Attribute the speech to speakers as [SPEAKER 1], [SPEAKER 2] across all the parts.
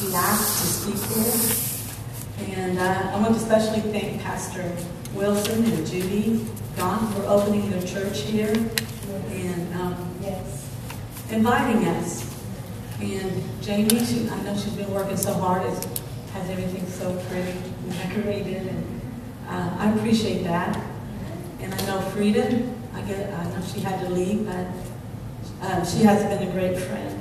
[SPEAKER 1] be asked to speak there. And uh, I want to especially thank Pastor Wilson and Judy Gaunt for opening their church here and um,
[SPEAKER 2] Yes.
[SPEAKER 1] inviting us. And Jamie, she, I know she's been working so hard, it has everything so pretty and decorated, and uh, I appreciate that. And I know Frida, I get, I know she had to leave, but uh, she has been a great friend.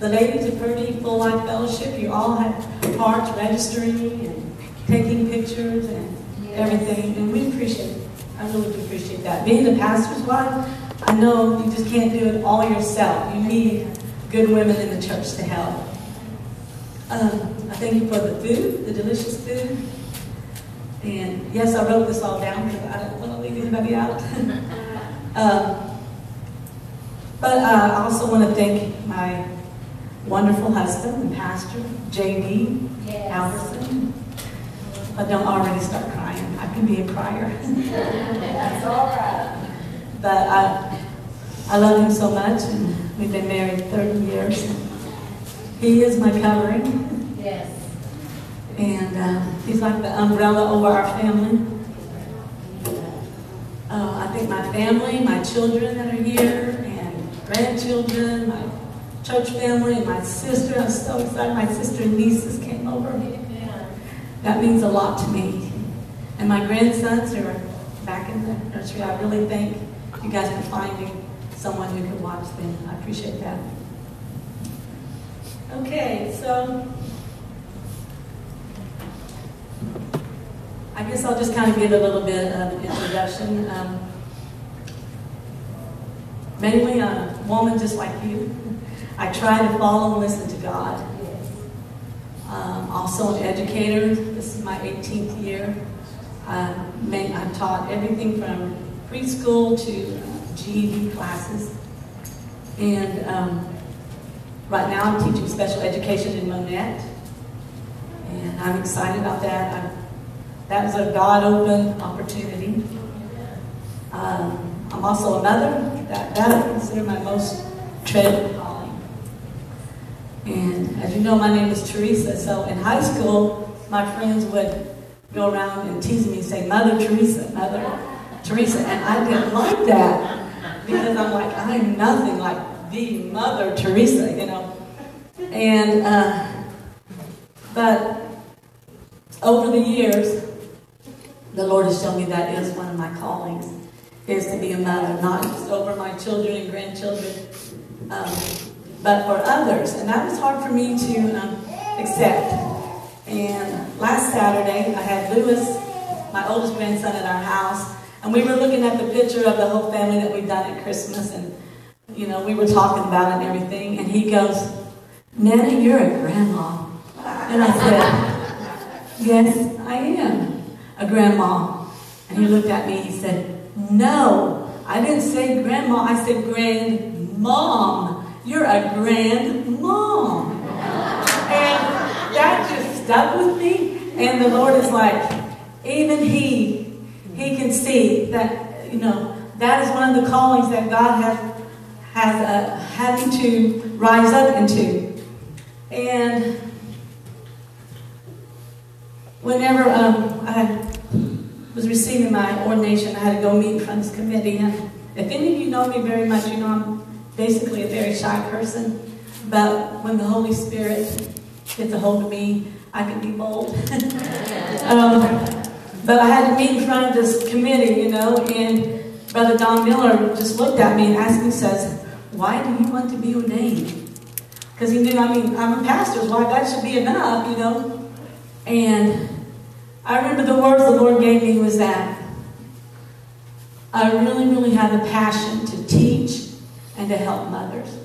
[SPEAKER 1] The ladies of Purdy Full Life Fellowship, you all had parts registering and taking pictures and everything, and we appreciate, it. I really do appreciate that. Being the pastor's wife, I know you just can't do it all yourself. You need good women in the church to help. Um, I thank you for the food, the delicious food. And yes, I wrote this all down because I don't want to leave anybody out. um, but uh, I also want to thank my wonderful husband and pastor, J.D.
[SPEAKER 2] Yes.
[SPEAKER 1] Alverson. But don't already start crying. I can be a crier.
[SPEAKER 2] That's all right.
[SPEAKER 1] But I, I love him so much, and we've been married 30 years. He is my covering,
[SPEAKER 2] Yes.
[SPEAKER 1] and uh, he's like the umbrella over our family. Uh, I think my family, my children that are here, and grandchildren, my church family, and my sister. I'm so excited. My sister and nieces came over. That means a lot to me. And my grandsons who are back in the nursery, I really thank you guys for finding someone who can watch them. I appreciate that. Okay, so I guess I'll just kind of give a little bit of an introduction. Um, mainly a woman just like you. I try to follow and listen to God. Um, also an educator. This is my 18th year. I've taught everything from preschool to GED classes. And um, right now I'm teaching special education in Monette. And I'm excited about that. i that was a God-open opportunity. Um, I'm also a mother. That, that I consider my most treasured. And as you know, my name is Teresa. So in high school, my friends would go around and tease me say, Mother Teresa, Mother Teresa. And I didn't like that because I'm like, I'm nothing like the Mother Teresa, you know. And, uh, but over the years, the Lord has shown me that is one of my callings, is to be a mother, not just over my children and grandchildren, um, but for others. And that was hard for me to um, accept. And last Saturday, I had Lewis, my oldest grandson, at our house, and we were looking at the picture of the whole family that we'd done at Christmas, and you know, we were talking about it and everything, and he goes, Nana, you're a grandma. And I said, Yes, I am a grandma. And he looked at me, he said, No, I didn't say grandma, I said grandmom. You're a grandmom. And that just stuck with me. And the Lord is like, even he, he can see that, you know, that is one of the callings that God has, has uh, had me to rise up into. And whenever um, I was receiving my ordination, I had to go meet in front of this committee. And if any of you know me very much, you know I'm basically a very shy person. But when the Holy Spirit gets a hold of me, I can be bold. um, but I had to meet in front of this committee, you know, and Brother Don Miller just looked at me and asked me, says, why do you want to be ordained? Because he knew, I mean, I'm a pastor's wife, that should be enough, you know. And I remember the words the Lord gave me was that I really, really have the passion to teach and to help mothers.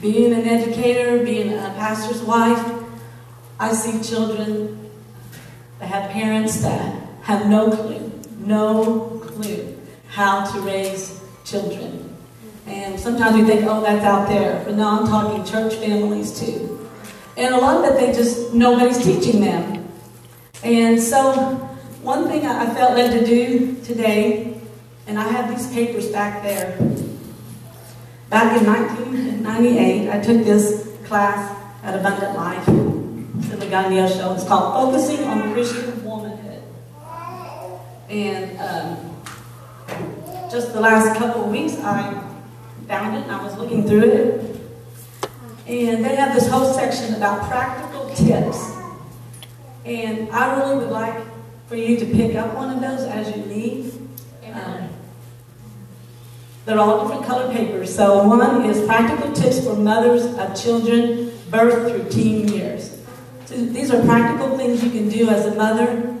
[SPEAKER 1] Being an educator, being a pastor's wife, I see children that have parents that have no clue, no clue how to raise children. And sometimes we think, oh, that's out there. But no, I'm talking church families too. And a lot of it, they just, nobody's teaching them. And so, one thing I felt led to do today, and I have these papers back there. Back in 1998, I took this class at Abundant Life. In the Gandio show. It's called Focusing on Christian Womanhood. And um, just the last couple of weeks, I found it and I was looking through it. And they have this whole section about practical tips. And I really would like for you to pick up one of those as you leave. Um, they're all different color papers. So one is practical tips for mothers of children birth through teen years. So these are practical things you can do as a mother,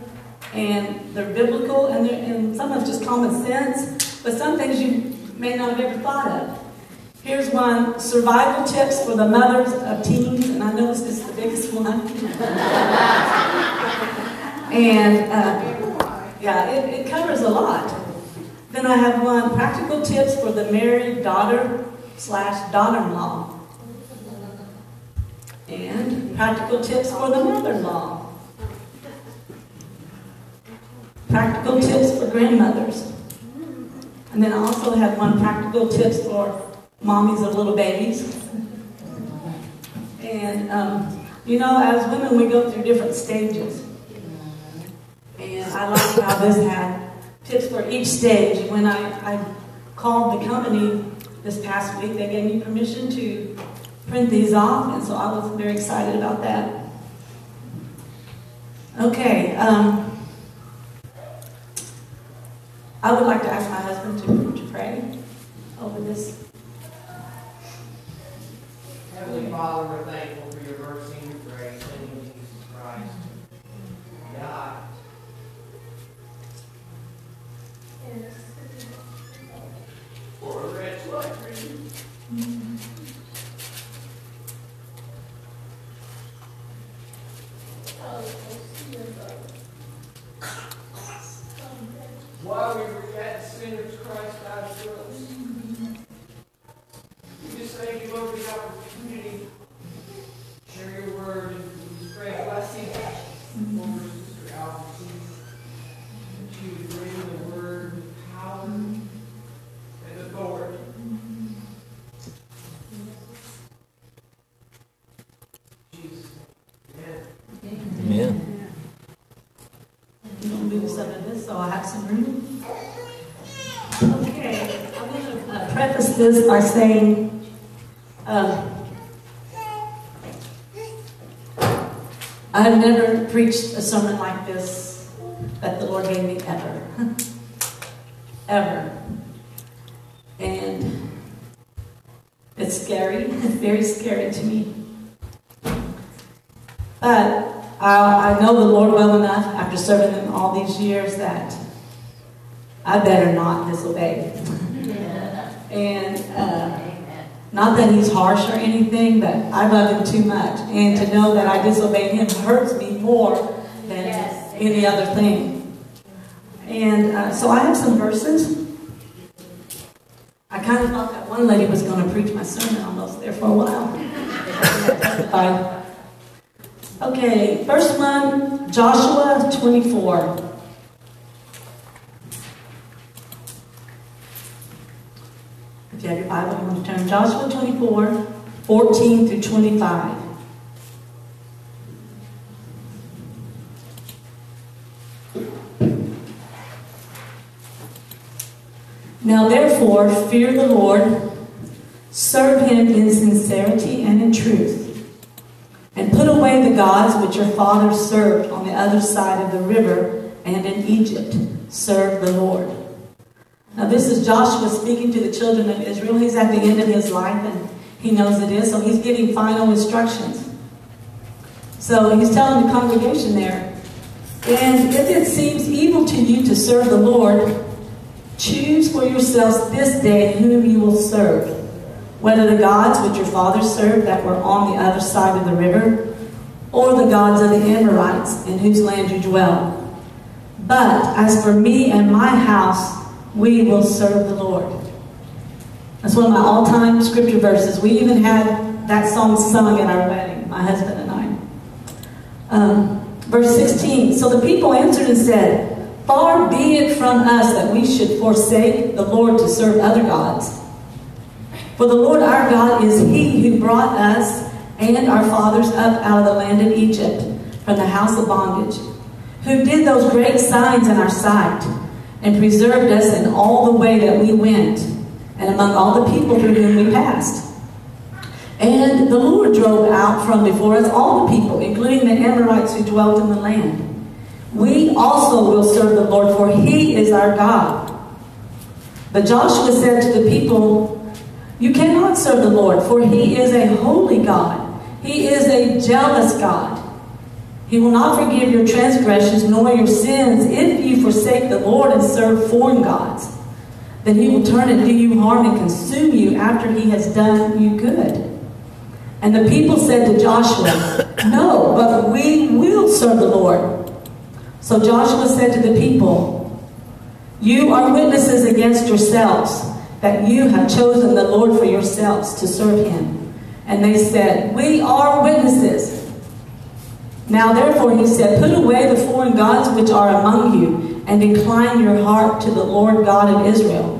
[SPEAKER 1] and they're biblical, and, they're, and some of just common sense, but some things you may not have ever thought of. Here's one, survival tips for the mothers of teens, and I know this is the biggest one. and uh, yeah, it, it covers a lot. And then I have one practical tips for the married daughter slash daughter-in-law. And practical tips for the mother-in-law. Practical tips for grandmothers. And then I also have one practical tips for mommies of little babies. And, um, you know, as women, we go through different stages. And I like how this had tips for each stage. When I, I called the company this past week, they gave me permission to print these off, and so I was very excited about that. Okay, um, I would like to ask my husband to, to pray over this.
[SPEAKER 3] Heavenly Father, we're thankful for your mercy and your grace in Jesus Christ. God, for a wretch like me. While we were yet sinners, Christ died for us. We just thank you, Lord, for the opportunity to share your word and we pray a blessing over Sister Alverson. That you would bring the word with power and authority. Jesus. Amen.
[SPEAKER 4] Amen.
[SPEAKER 1] I'm going to move some of this so I have some room. Okay, I'm going to uh, this by saying um, I've never preached a sermon like this that the Lord gave me ever. ever. And it's scary. It's very scary to me. But I, I know the Lord well enough after serving Him all these years that I better not disobey. and uh, not that He's harsh or anything, but I love Him too much. And to know that I disobeyed Him hurts me more than
[SPEAKER 2] Yes.
[SPEAKER 1] any other thing. And uh, so I have some verses. I kind of thought that one lady was going to preach my sermon almost there for a while. Okay, first one, Joshua 24. Have your Bible, to turn Joshua 24, 14 through 25. Now therefore, fear the Lord, serve him in sincerity and in truth and put away the gods which your fathers served on the other side of the river and in Egypt. Serve the Lord. Now, this is Joshua speaking to the children of Israel. He's at the end of his life and he knows it is, so he's giving final instructions. So he's telling the congregation there, and if it seems evil to you to serve the Lord, choose for yourselves this day whom you will serve whether the gods which your fathers served that were on the other side of the river, or the gods of the Amorites in whose land you dwell. But as for me and my house, we will serve the Lord. That's one of my all-time scripture verses. We even had that song sung at our wedding, my husband and I. Um, verse 16, So the people answered and said, Far be it from us that we should forsake the Lord to serve other gods. For the Lord our God is He who brought us and our fathers up out of the land of Egypt, from the house of bondage, who did those great signs in our sight, and preserved us in all the way that we went, and among all the people through whom we passed. And the Lord drove out from before us all the people, including the Amorites who dwelt in the land. We also will serve the Lord, for he is our God. But Joshua said to the people, You cannot serve the Lord, for he is a holy God. He is a jealous God. He will not forgive your transgressions nor your sins if you forsake the Lord and serve foreign gods. Then he will turn and do you harm and consume you after he has done you good. And the people said to Joshua, No, but we will serve the Lord. So Joshua said to the people, You are witnesses against yourselves that you have chosen the Lord for yourselves to serve him. And they said, We are witnesses. Now therefore, he said, Put away the foreign gods which are among you, and incline your heart to the Lord God of Israel.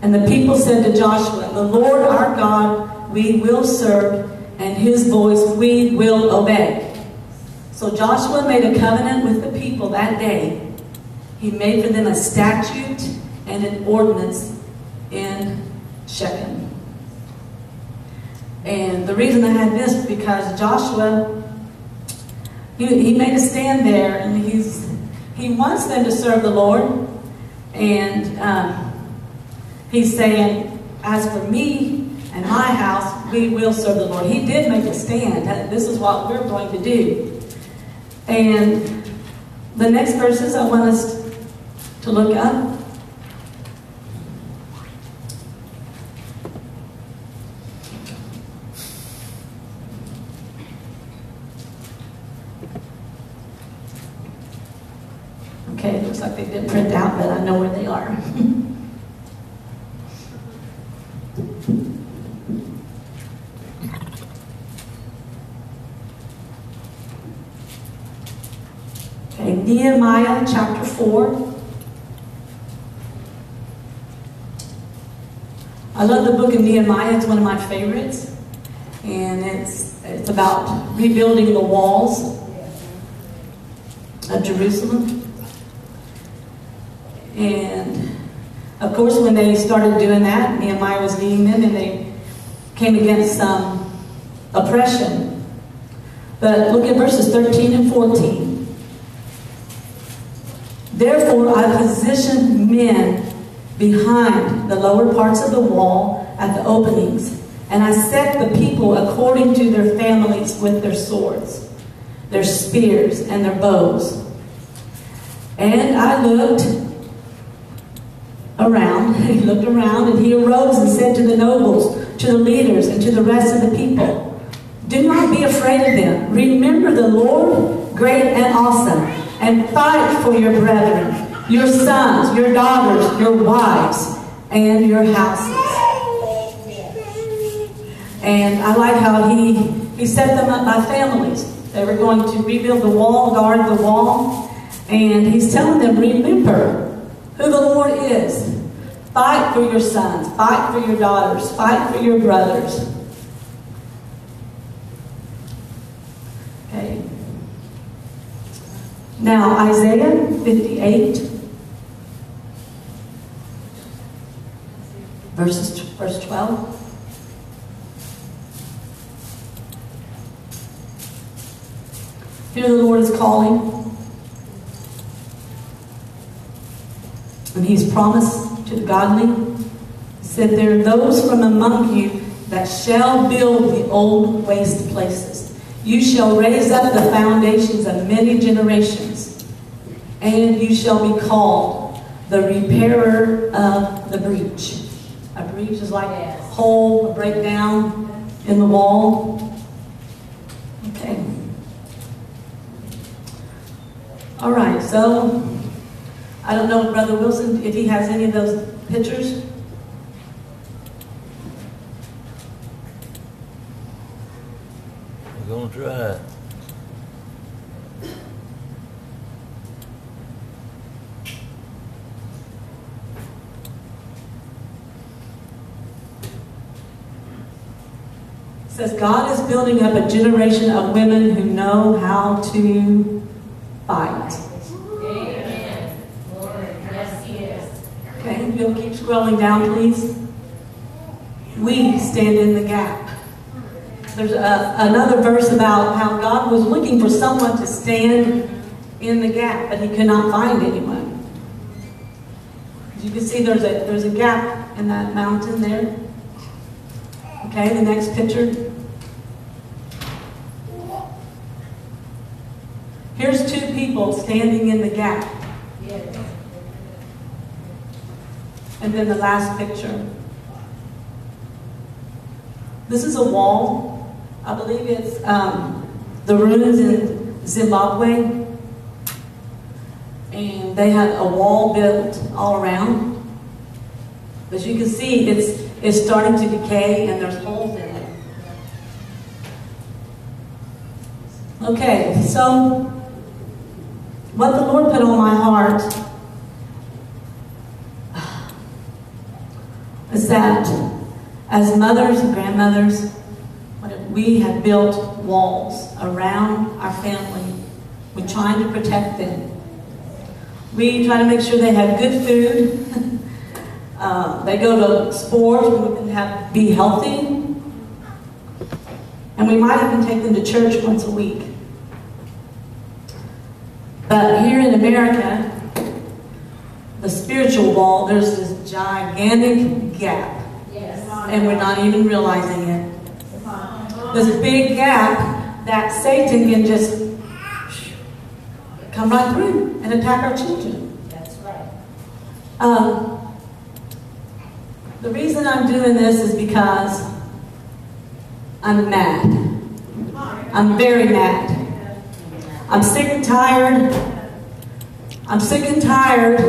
[SPEAKER 1] And the people said to Joshua, The Lord our God we will serve, and his voice we will obey. So Joshua made a covenant with the people that day. He made for them a statute and an ordinance in Shechem. And the reason I had this because Joshua, he, he made a stand there, and he's he wants them to serve the Lord, and um, he's saying, as for me and my house, we will serve the Lord. He did make a stand. This is what we're going to do. And the next verses I want us to look up. Okay, it looks like they didn't print out, but I know where they are. okay, Nehemiah chapter 4. I love the book of Nehemiah, it's one of my favorites. And it's, it's about rebuilding the walls of Jerusalem. And of course, when they started doing that, Nehemiah was leading them and they came against some oppression. But look at verses 13 and 14. Therefore, I positioned men behind the lower parts of the wall at the openings, and I set the people according to their families with their swords, their spears, and their bows. And I looked around, he looked around, and he arose and said to the nobles, to the leaders, and to the rest of the people, Do not be afraid of them. Remember the Lord, great and awesome, and fight for your brethren, your sons, your daughters, your wives, and your houses. And I like how he, he set them up by families. They were going to rebuild the wall, guard the wall, and he's telling them, remember who the Lord is. Fight for your sons, fight for your daughters, fight for your brothers. Okay. Now, Isaiah 58, verses, verse 12. Here the Lord is calling. And he's promised to the godly, said, There are those from among you that shall build the old waste places. You shall raise up the foundations of many generations, and you shall be called the repairer of the breach. A breach is like a hole, a breakdown in the wall. Okay. All right, so I don't know, Brother Wilson, if he has any of those pictures.
[SPEAKER 4] We're gonna try.
[SPEAKER 1] says God is building up a generation of women who know how to fight.
[SPEAKER 2] Amen. Lord, yes, he is.
[SPEAKER 1] Keep scrolling down, please. We stand in the gap. There's a, another verse about how God was looking for someone to stand in the gap, but he could not find anyone. As you can see, there's a, there's a gap in that mountain there. Okay, the next picture. Here's two people standing in the gap.
[SPEAKER 2] Yes.
[SPEAKER 1] And then the last picture. This is a wall. I believe it's um, the ruins in Zimbabwe. And they had a wall built all around. But you can see, it's, it's starting to decay and there's holes in it. Okay, so what the Lord put on my heart is that as mothers and grandmothers, we have built walls around our family. We're trying to protect them. We try to make sure they have good food. uh, they go to sports. We can have be healthy, and we might even take them to church once a week. But here in America, the spiritual wall, there's this gigantic gap
[SPEAKER 2] Yes.
[SPEAKER 1] and we're not even realizing it. There's a big gap that Satan can just come right through and attack our children.
[SPEAKER 2] That's right.
[SPEAKER 1] Um, the reason I'm doing this is because I'm mad. I'm very mad. I'm sick and tired. I'm sick and tired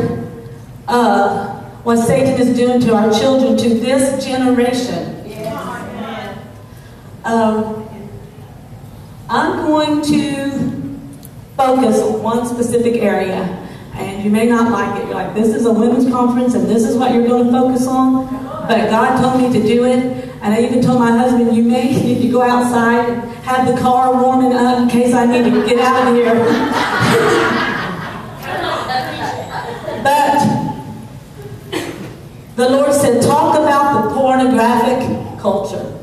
[SPEAKER 1] of what Satan is doing to our children, to this generation. Um, I'm going to focus on one specific area, and you may not like it. You're like, this is a women's conference, and this is what you're going to focus on. But God told me to do it, and I even told my husband, you may need to go outside have the car warming up in case I need to get out of here. but the Lord said, talk about the pornographic culture.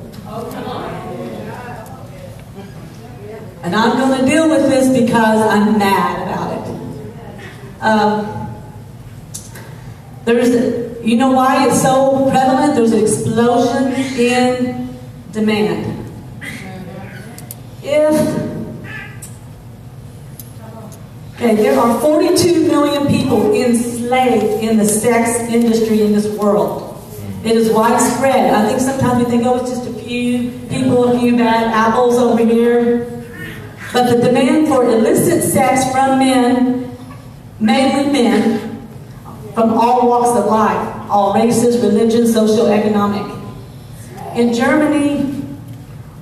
[SPEAKER 1] And I'm going to deal with this because I'm mad about it. Um, there's, a, you know why it's so prevalent? There's an explosion in demand. If Okay, there are 42 million people enslaved in the sex industry in this world. It is widespread. I think sometimes we think, oh, it's just a few people, a few bad apples over here. But the demand for illicit sex from men, mainly men, from all walks of life, all races, religions, socio-economic. In Germany,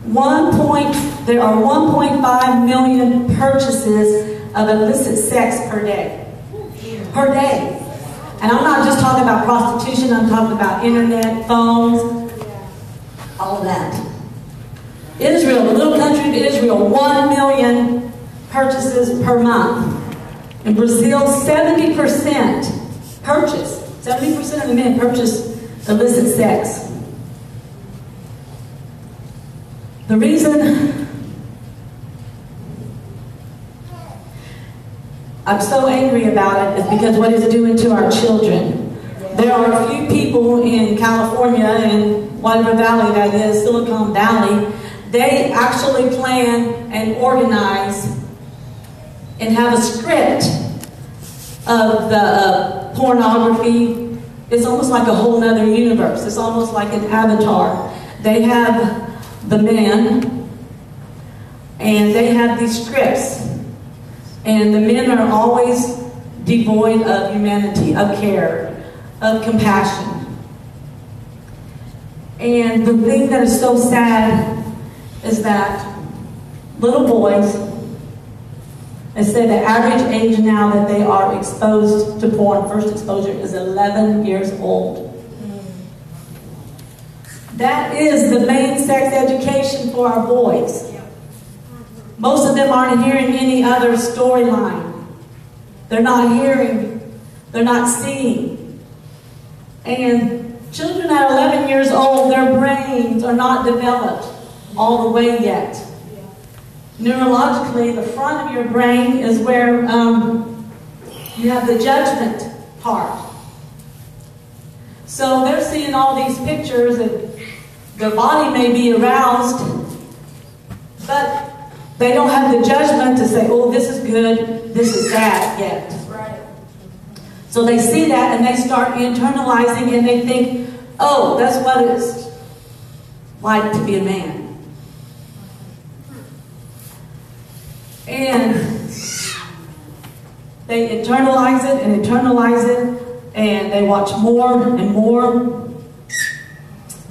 [SPEAKER 1] one point, there are 1.5 million purchases of illicit sex per day. Per day. And I'm not just talking about prostitution, I'm talking about internet, phones, all of that. Israel, the little country of Israel, 1 million purchases per month. In Brazil, 70% purchase. 70% of the men purchase illicit sex. The reason I'm so angry about it is because what it's doing to our children. There are a few people in California and whatever valley that is, Silicon Valley, they actually plan and organize and have a script of the uh, pornography. It's almost like a whole other universe. It's almost like an avatar. They have the men and they have these scripts and the men are always devoid of humanity, of care, of compassion. And the thing that is so sad is that little boys, they say the average age now that they are exposed to porn, first exposure, is 11 years old. That is the main sex education for our boys. Most of them aren't hearing any other storyline. They're not hearing, they're not seeing. And children at 11 years old, their brains are not developed all the way yet. Neurologically, the front of your brain is where um, you have the judgment part. So they're seeing all these pictures and their body may be aroused, but they don't have the judgment to say, oh, this is good, this is bad yet.
[SPEAKER 2] Right.
[SPEAKER 1] So they see that and they start internalizing and they think, oh, that's what it's like to be a man. And they internalize it and internalize it and they watch more and more.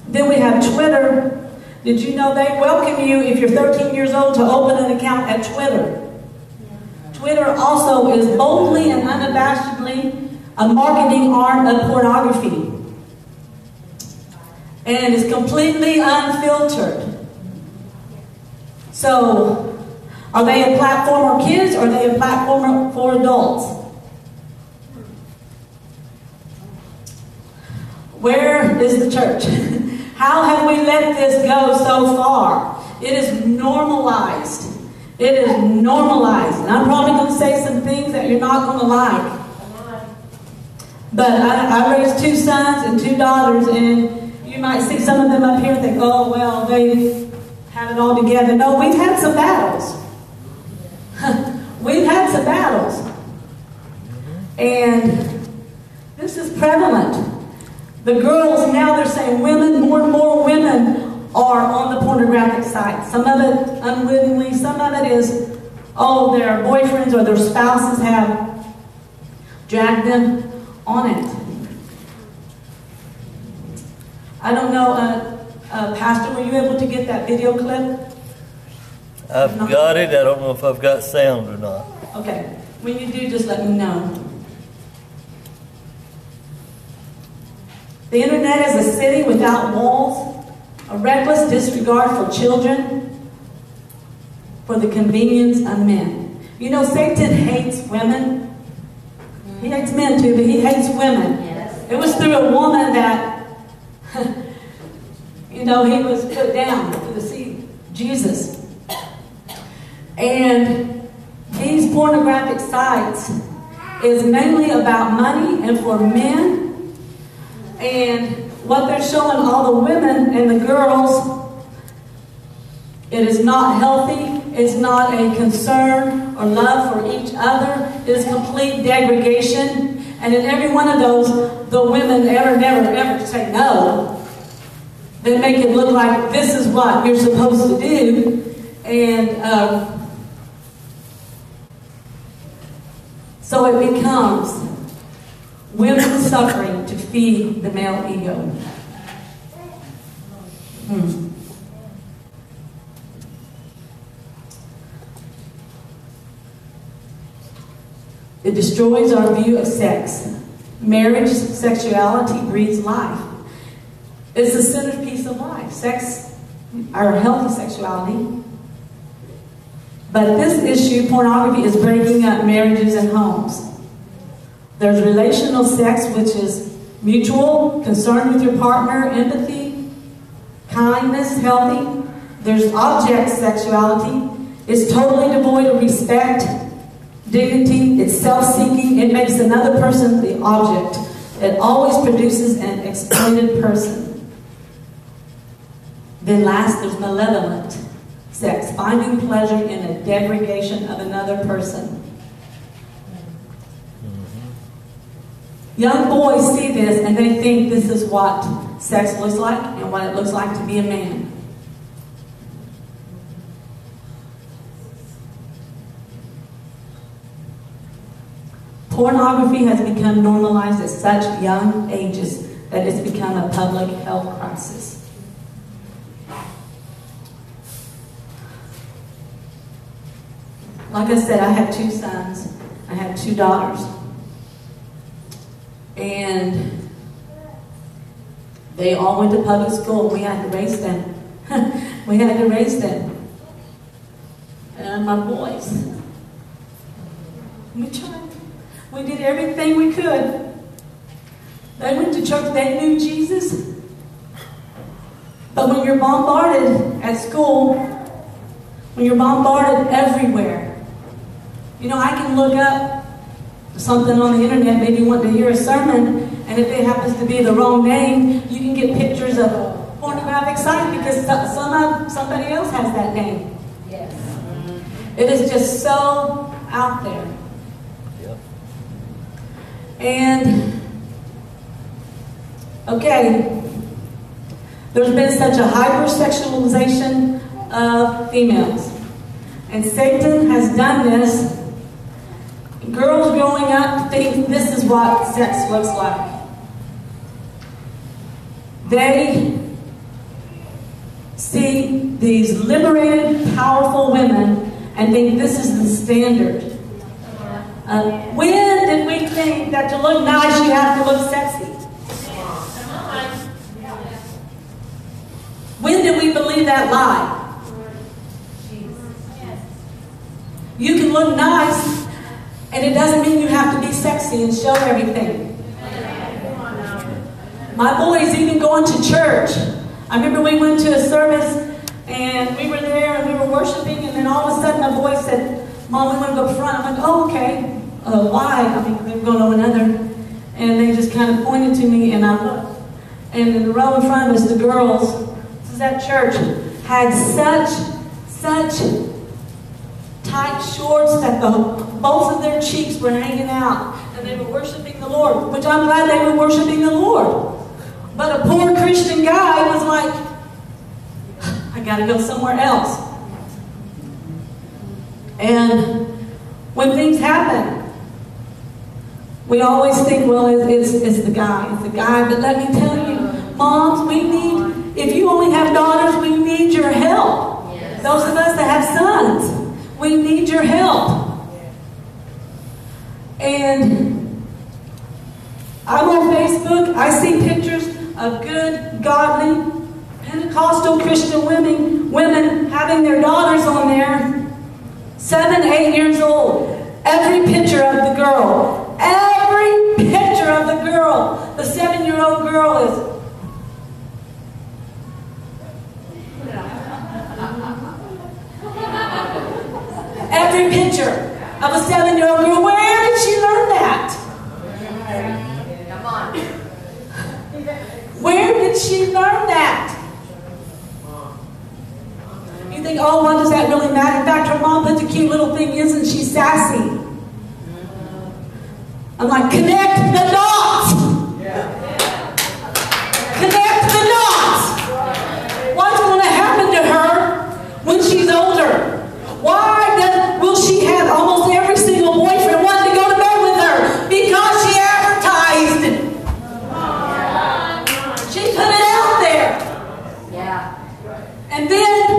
[SPEAKER 1] Then we have Twitter. Did you know they welcome you if you're 13 years old to open an account at Twitter? Twitter also is boldly and unabashedly a marketing arm of pornography and is completely unfiltered. So, are they a platform for kids or are they a platform for adults? Where is the church? How have we let this go so far? It is normalized. It is normalized. And I'm probably going to say some things that you're not going to like. But I, I raised two sons and two daughters, and you might see some of them up here think, oh, well, they have it all together. No, we've had some battles. we've had some battles. And this is prevalent. The girls now they're saying women, more and more women are on the pornographic site. Some of it unwittingly, some of it is, oh, their boyfriends or their spouses have dragged them on it. I don't know, uh, uh, Pastor, were you able to get that video clip?
[SPEAKER 4] I've got it. I don't know if I've got sound or not.
[SPEAKER 1] Okay, when you do, just let me know. The internet is a city without walls, a reckless disregard for children, for the convenience of men. You know, Satan hates women. He hates men too, but he hates women.
[SPEAKER 2] Yes.
[SPEAKER 1] It was through a woman that, you know, he was put down to the sea, Jesus. And these pornographic sites is mainly about money and for men. And what they're showing all the women and the girls, it is not healthy. It's not a concern or love for each other. It is complete degradation. And in every one of those, the women ever, never, ever say no. They make it look like this is what you're supposed to do. And um, so it becomes women suffering to feed the male ego. Hmm. It destroys our view of sex. Marriage, sexuality breeds life. It's the centerpiece of life. Sex, our healthy sexuality. But this issue, pornography, is breaking up marriages and homes. There's relational sex, which is mutual, concern with your partner, empathy, kindness, healthy. There's object sexuality. It's totally devoid of respect, dignity. It's self-seeking. It makes another person the object. It always produces an exploited person. Then last, there's malevolent sex, finding pleasure in the degradation of another person. Young boys see this and they think this is what sex looks like and what it looks like to be a man. Pornography has become normalized at such young ages that it's become a public health crisis. Like I said, I have two sons, I have two daughters. And They all went to public school. We had to raise them. we had to raise them. And my boys. We tried. We did everything we could. They went to church. They knew Jesus. But when you're bombarded at school, when you're bombarded everywhere, you know, I can look up something on the internet, maybe want to hear a sermon, and if it happens to be the wrong name, you can get pictures of a pornographic sites because some, somebody else has that name.
[SPEAKER 2] Yes.
[SPEAKER 1] It is just so out there.
[SPEAKER 4] Yep.
[SPEAKER 1] And, okay, there's been such a hypersexualization of females. And Satan has done this. Girls growing up think this is what sex looks like. They see these liberated, powerful women and think this is the standard. Uh, when did we think that to look nice you have to look sexy? When did we believe that lie? You can look nice, and it doesn't mean you have to be sexy and show everything. My boys even going to church. I remember we went to a service and we were there and we were worshiping, and then all of a sudden a boy said, Mom, we want to go front. I'm like, oh, okay. Uh, why? I mean, they were going on another. And they just kind of pointed to me, and I looked. And in the row in front of us, the girls, this is at church, had such, such tight shorts that the, both of their cheeks were hanging out. And they were worshiping the Lord, which I'm glad they were worshiping the Lord. But a poor Christian guy was like, I got to go somewhere else. And when things happen, we always think, well, it's, it's the guy, it's the guy. But let me tell you, moms, we need, if you only have daughters, we need your help.
[SPEAKER 2] Yes.
[SPEAKER 1] Those of us that have sons, we need your help. And I'm on Facebook, I see pictures of good, godly, Pentecostal Christian women, women having their daughters on there, seven, eight years old. Every picture of the girl, every picture of the girl, the seven year old girl is every picture of a seven year old girl. Where did she learn that?
[SPEAKER 2] Come on.
[SPEAKER 1] Where did she learn that? You think, oh, what does that really matter? In fact, her mom puts a cute little thing, isn't she sassy? I'm like, connect the dots! Connect the dots! What's going to happen to her when she's older? Why does, will she have almost every single boyfriend wanting to go to bed with her? Because she advertised. She put it out there.
[SPEAKER 2] Yeah.
[SPEAKER 1] And then,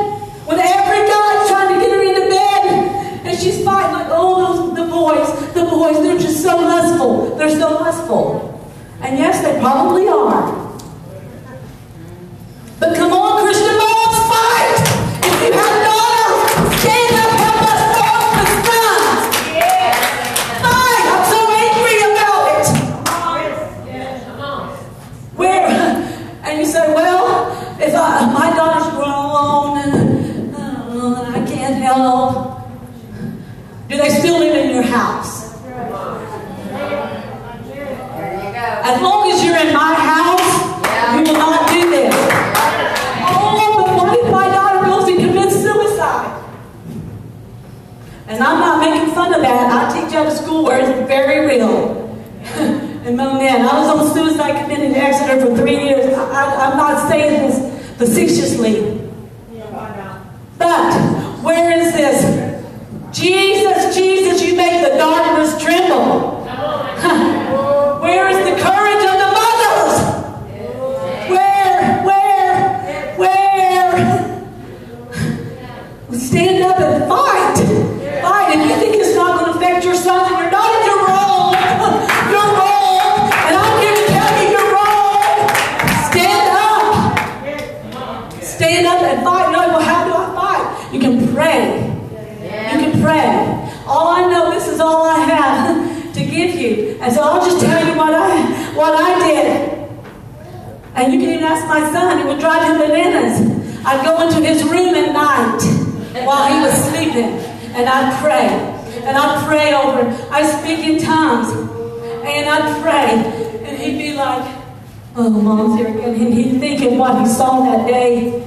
[SPEAKER 1] when every guy's trying to get her into bed, and she's fighting like, oh, those the boys, they're just so lustful. They're so lustful. And yes, they probably are. But come on,
[SPEAKER 2] it's very
[SPEAKER 1] real. and my man, I was on suicide committee in Exeter for three years. I, I'm not saying this facetiously. But where is this? Jesus, Jesus, you make the darkness And so I'll just tell you what I what I did. And you can even ask my son, he would drive him bananas. I'd go into his room at night while he was sleeping, and I'd pray. And I'd pray over him. I'd speak in tongues. And I'd pray. And he'd be like, oh, mom's here again. And he'd think of what he saw that day.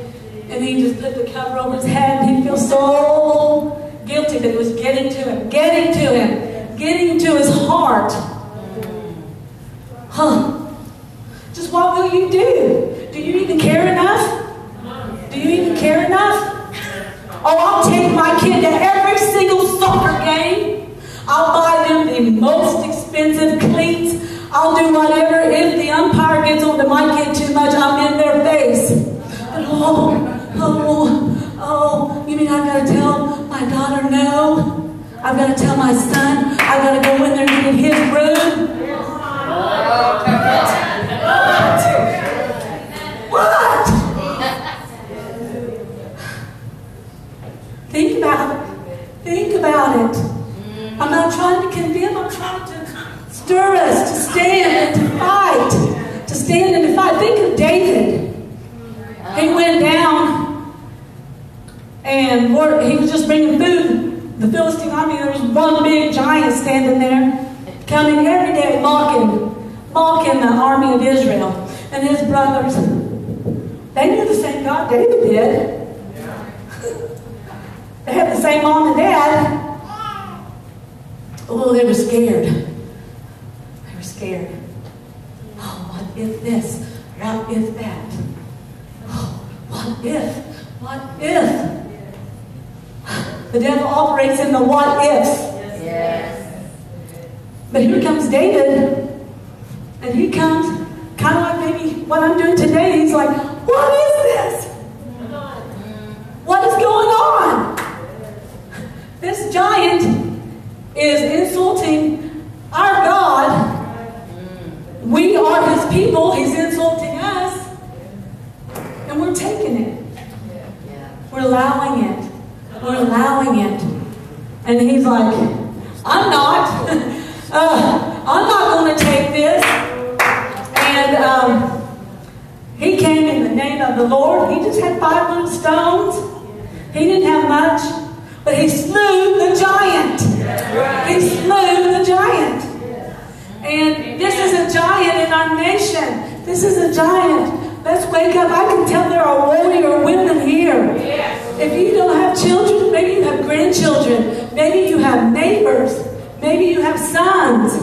[SPEAKER 1] And he'd just put the cover over his head. And he'd feel so guilty that it was getting to him, getting to him, getting to his heart. Huh. Just what will you do? Do you even care enough? Do you even care enough? Oh, I'll take my kid to every single soccer game. I'll buy them the most expensive cleats. I'll do whatever. If the umpire gets on to my kid too much, I'm in their face. But oh, oh, oh, you mean I've got to tell my daughter no? I've got to tell my son I've got to go in there and get his room? What? Think about it. Think about it. I'm not trying to condemn, I'm trying to stir us to stand and to fight. To stand and to fight. Think of David. He went down and he was just bringing food. The Philistine army, there was one big giant standing there, coming every day, mocking, mocking the army of Israel. And his brothers, they knew the same God David did. They had the same mom and dad. Oh, they were scared. They were scared. Oh, what if this? What if that? Oh, what if? What if? The devil operates in the what ifs.
[SPEAKER 2] Yes.
[SPEAKER 1] But here comes David, and he comes kind of like maybe what I'm doing today. He's like, What is this? What is going on? This giant is insulting our God. We are his people. He's insulting us. And we're taking it. We're allowing it. We're allowing it. And he's like, I'm not. uh, I'm not going to take this. And um, he came in the name of the Lord. He just had five little stones. He didn't have much. But he slew the giant. He slew the giant. And this is a giant in our nation. This is a giant. Let's wake up. I can tell there are warrior women here. If you don't have children, maybe you have grandchildren. Maybe you have neighbors. Maybe you have sons.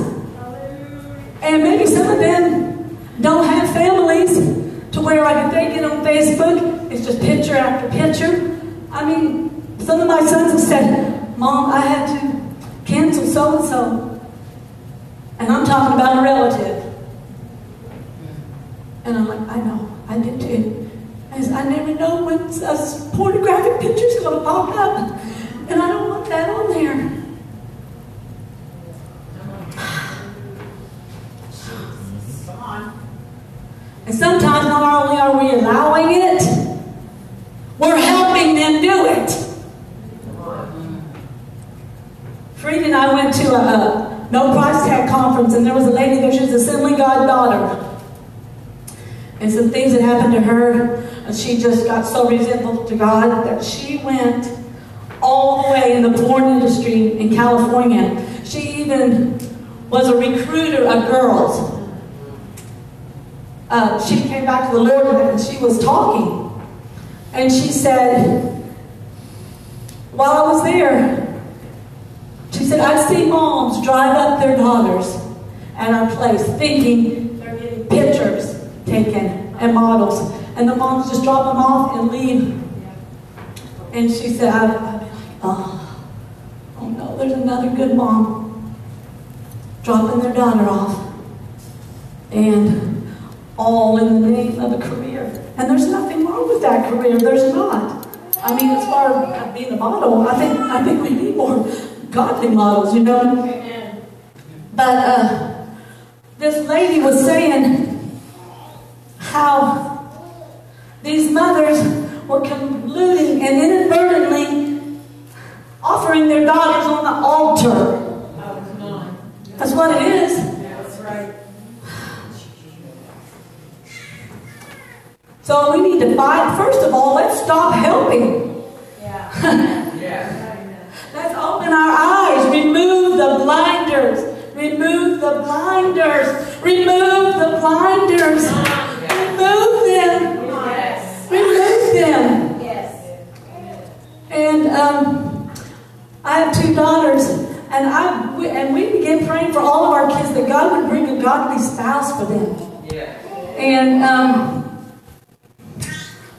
[SPEAKER 1] And maybe some of them don't have families to where like if they get on Facebook, it's just picture after picture. I mean, some of my sons have said, Mom, I had to cancel so and so. And I'm talking about a relative. I'm like, I know, I did too. And I never know when a pornographic picture's going to pop up. And I don't want that on there. And sometimes not only are we allowing it, we're helping them do it. Frieda and I went to a, a no price tag conference, and there was a lady there. She was Assembly God daughter, and some things that happened to her, she just got so resentful to God that she went all the way in the porn industry in California. She even was a recruiter of girls. Uh, she came back to the Lord and she was talking, and she said, while I was there, she said, I'd see moms drive up their daughters at our place thinking they're getting pictures taken and models. And the moms just drop them off and leave. And she said, I'd, I'd be like, oh, oh no, there's another good mom dropping their daughter off. And all in the name of a career. And there's nothing wrong with that career. There's not. I mean, as far as being a model, I think I think we need more godly models, you know. But uh, this lady was saying how these mothers were colluding and inadvertently offering their daughters on the altar. That's what it is.
[SPEAKER 2] That's right.
[SPEAKER 1] So we need to fight. First of all, let's stop helping.
[SPEAKER 3] Yeah. yeah.
[SPEAKER 1] Let's open our eyes. Remove the blinders. Remove the blinders. Remove the blinders. Remove them.
[SPEAKER 2] Yes.
[SPEAKER 1] Remove them.
[SPEAKER 2] Yes.
[SPEAKER 1] And um, I have two daughters, and I we, and we began praying for all of our kids that God would bring a godly spouse for them,
[SPEAKER 3] Yeah.
[SPEAKER 1] and um,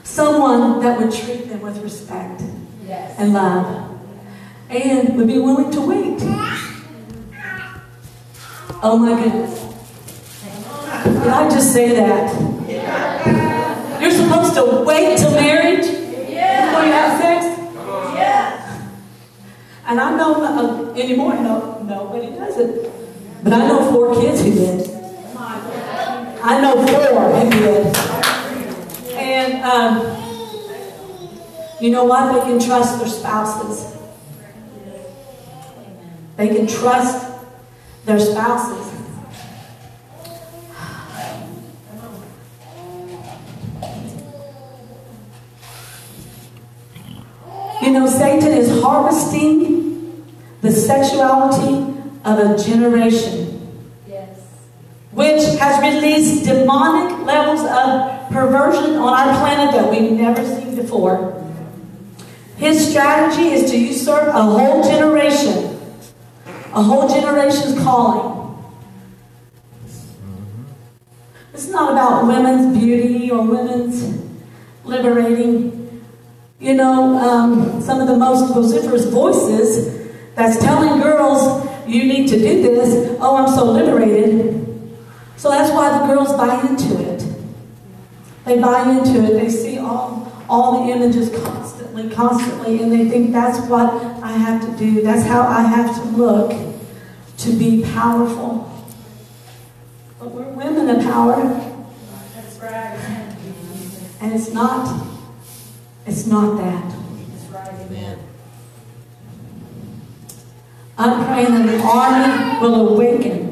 [SPEAKER 1] someone that would treat them with respect
[SPEAKER 2] Yes.
[SPEAKER 1] and love, and would be willing to wait. Oh my goodness! Did I just say that? Supposed to wait till marriage before you have sex. And I know uh, anymore, no, nobody does it. But I know four kids who did. I know four who did. And um, you know what? They can trust their spouses. They can trust their spouses. You know, Satan is harvesting the sexuality of a generation,
[SPEAKER 2] Yes.
[SPEAKER 1] which has released demonic levels of perversion on our planet that we've never seen before. His strategy is to usurp a whole generation, a whole generation's calling. It's not about women's beauty or women's liberating. You know, um, some of the most vociferous voices that's telling girls, you need to do this. Oh, I'm so liberated. So that's why the girls buy into it. They buy into it. They see all, all the images constantly, constantly, and they think that's what I have to do. That's how I have to look to be powerful. But we're women of power.
[SPEAKER 2] That's right.
[SPEAKER 1] And it's not, it's not that.
[SPEAKER 2] Amen.
[SPEAKER 1] I'm praying that the army will awaken.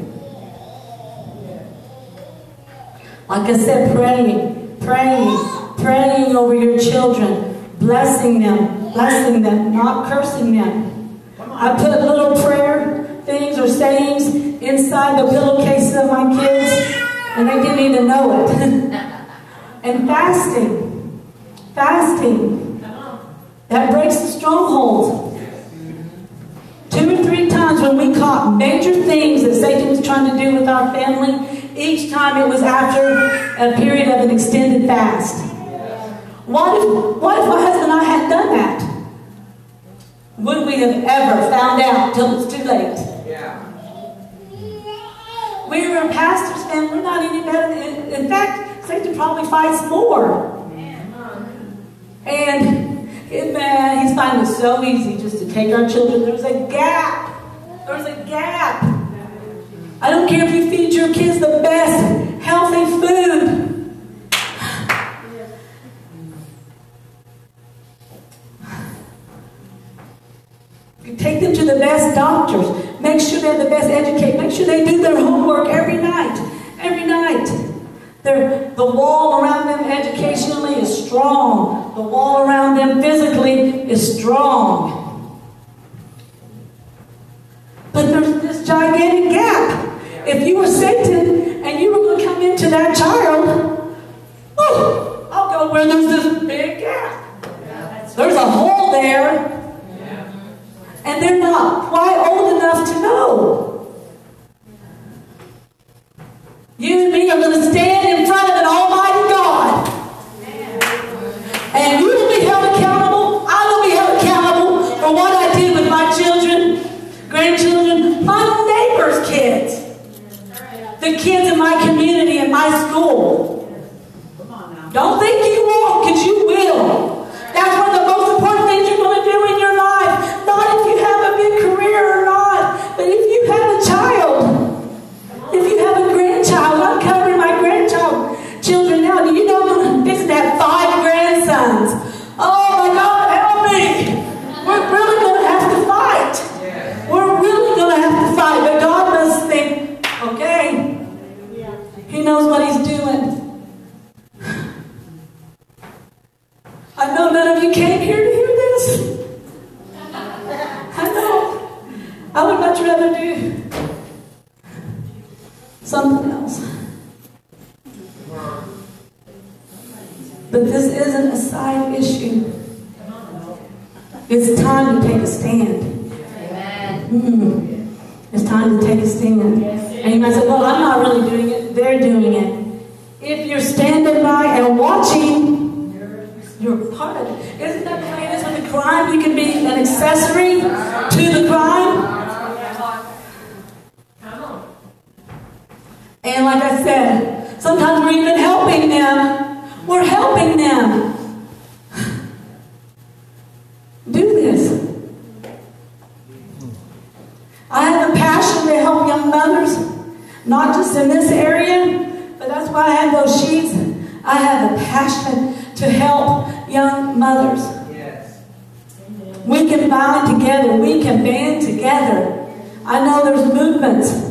[SPEAKER 1] Like I said, praying, praying, praying over your children, blessing them, blessing them, not cursing them. I put little prayer things or sayings inside the pillowcases of my kids, and they didn't even know it. and fasting, fasting, that breaks the strongholds. Two or three times when we caught major things that Satan was trying to do with our family, each time it was after a period of an extended fast. What if, what if my husband and I had done that? Would we have ever found out till it's too late?
[SPEAKER 3] Yeah.
[SPEAKER 1] We were pastors and we're not any better. In, in fact, Satan probably fights more. And man, he's finding it so easy just to take our children. There's a gap. There's a gap. I don't care if you feed your kids the best healthy food. You take them to the best doctors. Make sure they're the best educated. Make sure they do their homework every night. Every night. They're, the wall around them educationally is strong. The wall around them physically is strong. But there's this gigantic gap. If you were Satan and you were going to come into that child, oh, I'll go where there's this big gap. There's a hole there. And they're not quite old enough to know. You and me are going to stand in front of an almighty God. And you will be held accountable. I will be held accountable for what I did with my children, grandchildren, my neighbor's kids, the kids in my community and my school. Don't think you won't, because you will. That's one of the most important things you're going to do in your life. Not if you have a big career or not, but if you have a child, if you have a grandchild, I'm covering my grandchild children side issue. It's time to take a stand. Mm. It's time to take a stand. And you might say, well, I'm not really doing it. They're doing it. If you're standing by and watching, you're part of it. Isn't that the way it is with the crime? You can be an accessory to the crime. And like I said, sometimes we're even helping them. We're helping them. Do this. I have a passion to help young mothers, not just in this area, but that's why I have those sheets. I have a passion to help young mothers.
[SPEAKER 3] Yes.
[SPEAKER 1] We can bind together. We can band together. I know there's movements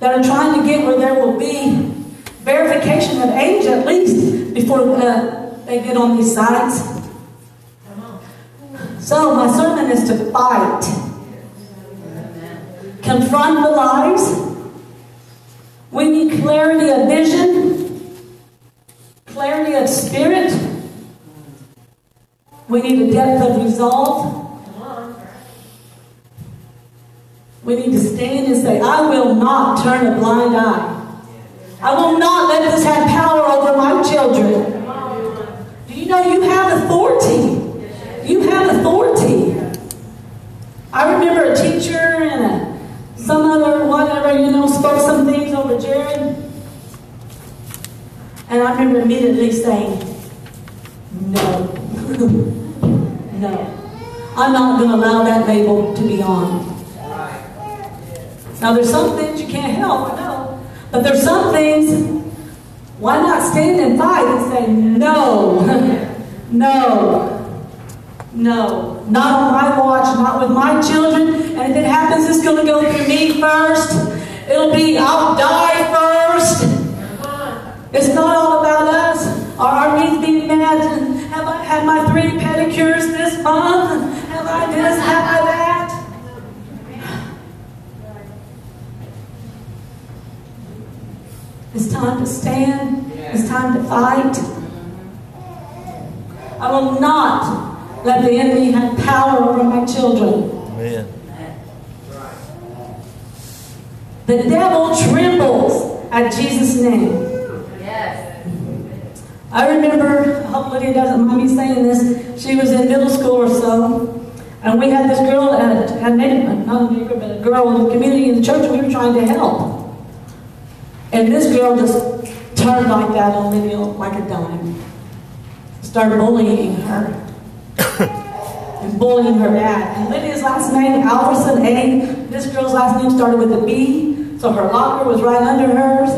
[SPEAKER 1] that are trying to get where there will be verification of age at least before uh, they get on these sites. So my sermon is to fight. Confront the lies. We need clarity of vision, clarity of spirit. We need a depth of resolve. We need to stand and say, I will not turn a blind eye. I will not let this have power over my children. Do you know you have authority? You have authority. I remember a teacher and a, some other whatever, you know, spoke some things over Jared. And I remember immediately saying, no. no. I'm not going to allow that label to be on. Now, there's some things you can't help, I know. But there's some things, why not stand and fight and say, no, no, no, not on my watch, not with my children. And if it happens, it's going to go through me first. It'll be, I'll die first. It's not all about us. Are our needs being met? Have I had my three pedicures this month? Have I this? Have I that? It's time to stand. It's time to fight. I will not let the enemy have power over my children.
[SPEAKER 4] Amen.
[SPEAKER 1] The devil trembles at Jesus' name. I remember, I hope Lydia doesn't mind me saying this, she was in middle school or so, and we had this girl at a, a neighbor, not a neighbor, but a girl in the community in the church we were trying to help. And this girl just turned like that on Lydia like a dime. Started bullying her. and bullying her dad. And Lydia's last name, Alverson A. This girl's last name started with a B, so her locker was right under hers.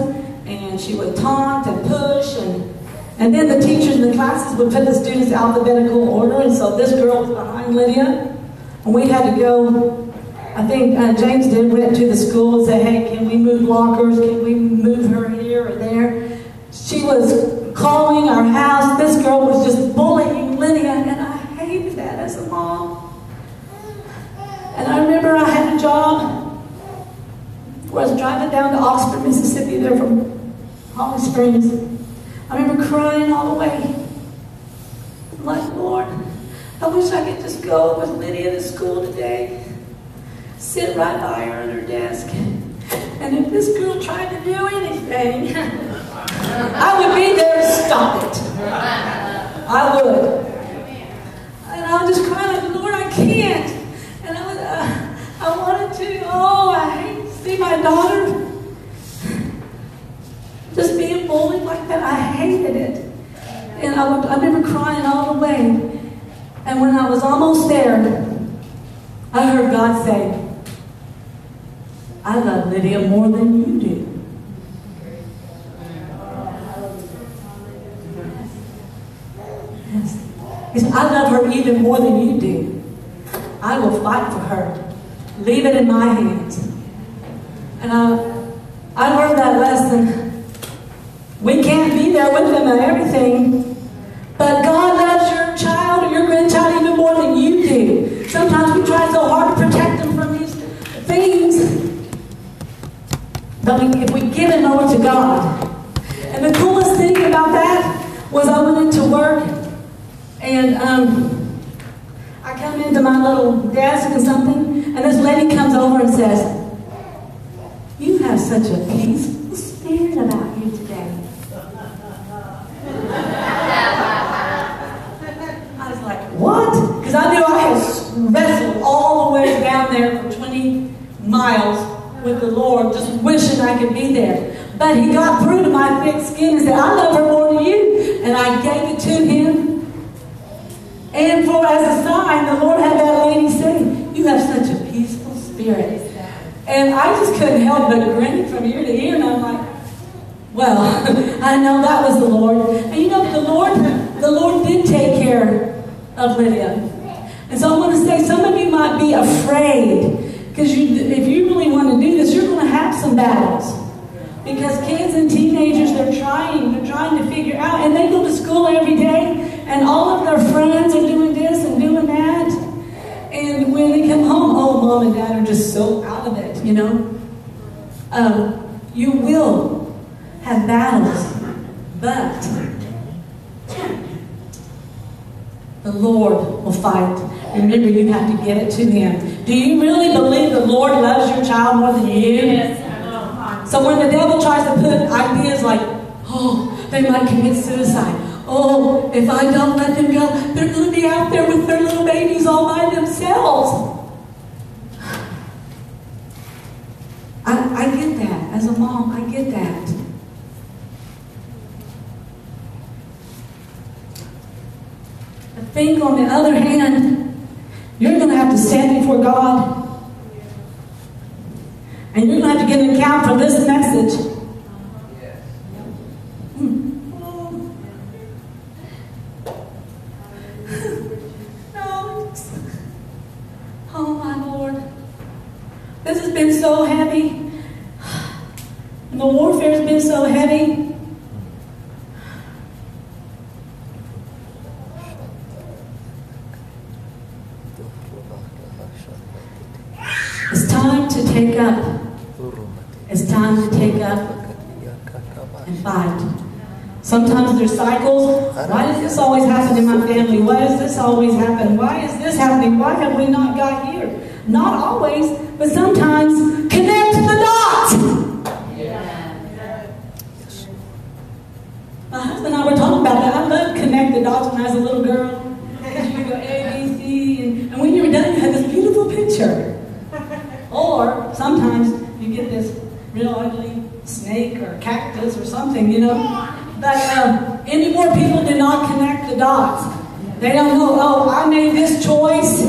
[SPEAKER 1] And she would taunt and push and and then the teachers in the classes would put the students alphabetical order, and so this girl was behind Lydia. And we had to go, I think uh, James did, went to the school and said, hey, can we move lockers? Can we move her here or there? She was calling our house. This girl was just bullying Lydia, and I hated that as a mom. And I remember I had a job where I was driving down to Oxford, Mississippi, there from Holly Springs. I remember crying all the way. I'm like, Lord, I wish I could just go with Lydia to school today, sit right by her at her desk. And if this girl tried to do anything, I would be there to stop it. I would. And I was just crying, like, Lord, I can't. And I, was, uh, I wanted to, oh, I hate to see my daughter just being bullied like that, I hated it. And I, would, I remember crying all the way. And when I was almost there, I heard God say, I love Lydia more than you do. Yes. I love her even more than you do. I will fight for her. Leave it in my hands. And I, I learned that lesson we can't be there with them and everything. But God loves your child or your grandchild even more than you do. Sometimes we try so hard to protect them from these things. But we, if we give it over to God. And the coolest thing about that was I went into work And um, I come into my little desk and something, and this lady comes over and says, You have such a peaceful spirit about you today. I was like, What? Because I knew I had wrestled all the way down there for 20 miles with the Lord, just wishing I could be there. But he got through to my thick skin and said, I love her more than you. And I gave it to him. And for as a sign, the Lord had that lady say, You have such a peaceful spirit. And I just couldn't help but grin from ear to ear. And I'm like, Well, I know that was the Lord. And you know, the Lord, the Lord did take care of Lydia. And so I want to say, some of you might be afraid. Because if you really want to do this, you're going to have some battles. Because kids and teenagers, they're trying, they're trying to figure out, and they go to school every day, and all of their friends are doing this and doing that. And when they come home, oh, mom and dad are just so out of it, you know. Um, you will have battles, but the Lord will fight. Remember, you have to get it to Him. Do you really believe the Lord loves your child more than you? Yes. So when the devil tries to put ideas like, oh, they might commit suicide. Oh, if I don't let them go, they're going to be out there with their little babies all by themselves. I, I get that. As a mom, I get that. Think, on the other hand, you're going to have to stand before God and you're going to have to give an account for this message. Hmm. Oh, my Lord. This has been so heavy. And the warfare has been so heavy. It's time to take up. It's time to take up and fight. Sometimes there's cycles. Why does this always happen in my family? Why does this always happen? Why is this happening? Why have we not got here? Not always, but sometimes connect the dots. My husband and I were talking about that. I loved connect the dots when I was a little girl. You go A, B, C, and, and when you were done, you had this beautiful picture. Sometimes you get this real ugly snake or cactus or something, you know. But um, any more people do not connect the dots. They don't know, oh, I made this choice here.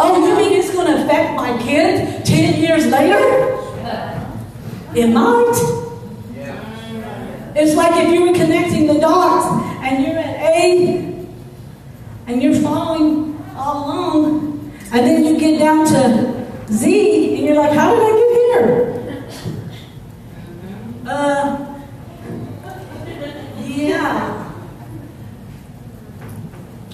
[SPEAKER 1] oh, you mean it's going to affect my kid 10 years later? It might. It's like if you were connecting the dots and you're at A and you're following all along, and then you get down to Z and you're like, how did I get here? Uh, yeah.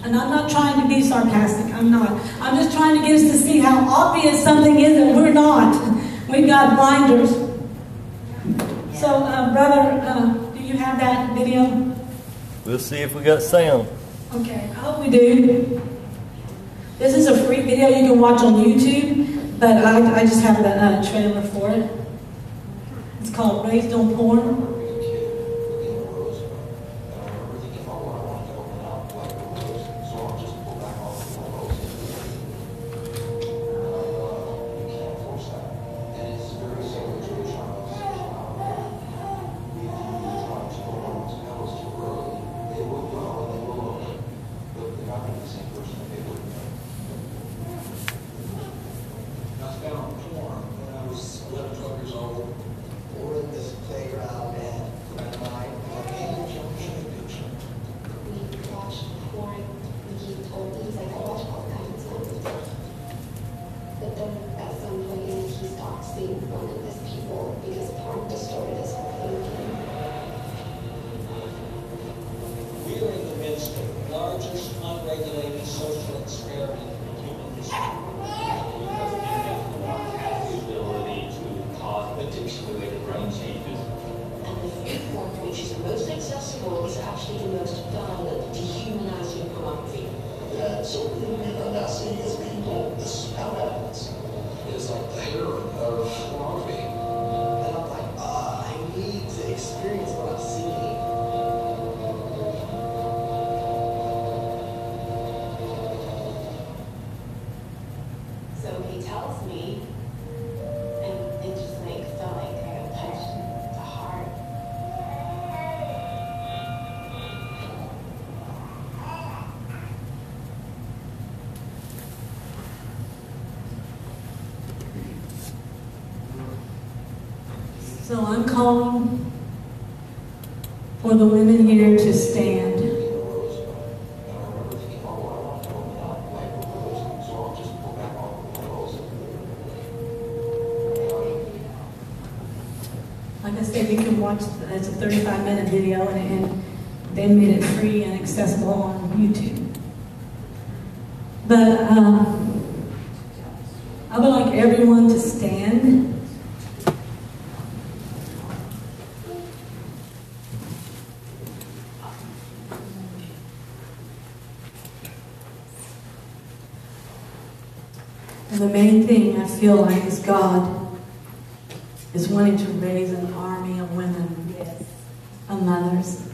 [SPEAKER 1] And I'm not trying to be sarcastic. I'm not. I'm just trying to get us to see how obvious something is that we're not. We've got blinders. So, uh, brother, uh, do you have that video?
[SPEAKER 4] We'll see if we got sound.
[SPEAKER 1] Okay, I hope we do. This is a free video you can watch on YouTube, but I, I just have the uh, trailer for it. It's called Raised on Porn.
[SPEAKER 5] So I'm
[SPEAKER 1] calling for the women here to stand. Like I said, you can watch, it's a 35 minute video and, and they made it free and accessible on YouTube. But um, I would like everyone to stand. And the main thing I feel like is God is wanting to raise an army of women, of mothers,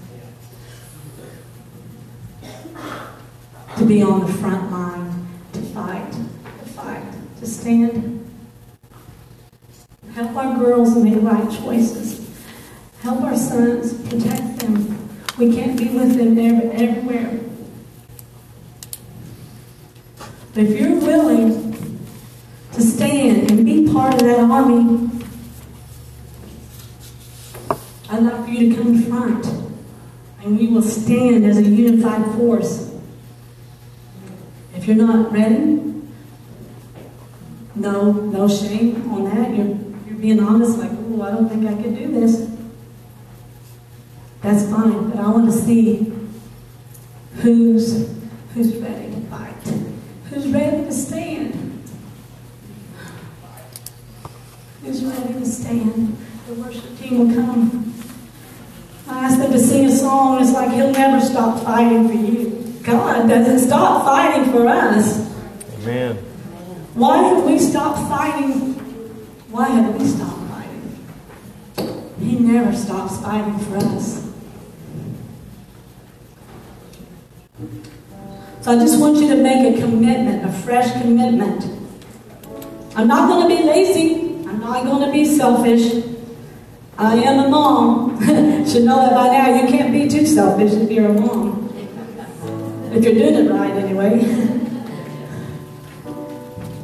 [SPEAKER 1] to be on the front line, to fight, to fight, to stand. Help our girls make right choices. Help our sons, protect them. We can't be with them every- everywhere. But if you're willing to stand and be part of that army, I'd like for you to come front and we will stand as a unified force. If you're not ready, no, no shame on that. You're, you're being honest, like, oh, I don't think I could do this. That's fine, but I want to see who's who's ready to fight, who's ready to stand, who's ready to stand. The worship team will come. I asked them to sing a song. It's like He'll never stop fighting for you. God doesn't stop fighting for us.
[SPEAKER 4] Amen.
[SPEAKER 1] Why have we stopped fighting? Why have we stopped fighting? He never stops fighting for us. So I just want you to make a commitment, a fresh commitment. I'm not going to be lazy. I'm not going to be selfish. I am a mom. Should know that by now. You can't be too selfish if you're a mom. If you're doing it right, anyway.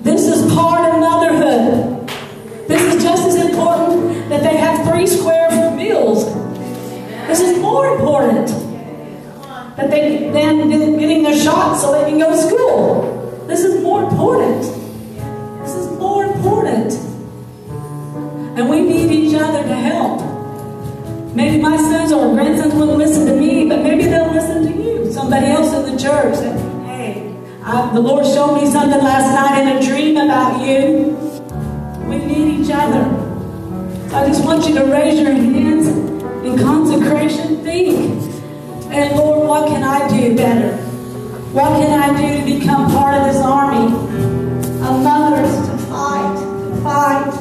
[SPEAKER 1] This is part of motherhood. This is just as important that they have three square meals. This is more important that they than getting their shots so they can go to school. This is more important. This is more important. And we need each other to help. Maybe my sons or grandsons wouldn't listen to me, but maybe they'll listen to you. Somebody else in the church that, hey, I, the Lord showed me something last night in a dream about you. We need each other. So I just want you to raise your hands in consecration. Think. And Lord, what can I do better? What can I do to become part of this army? A mother's to fight, to fight,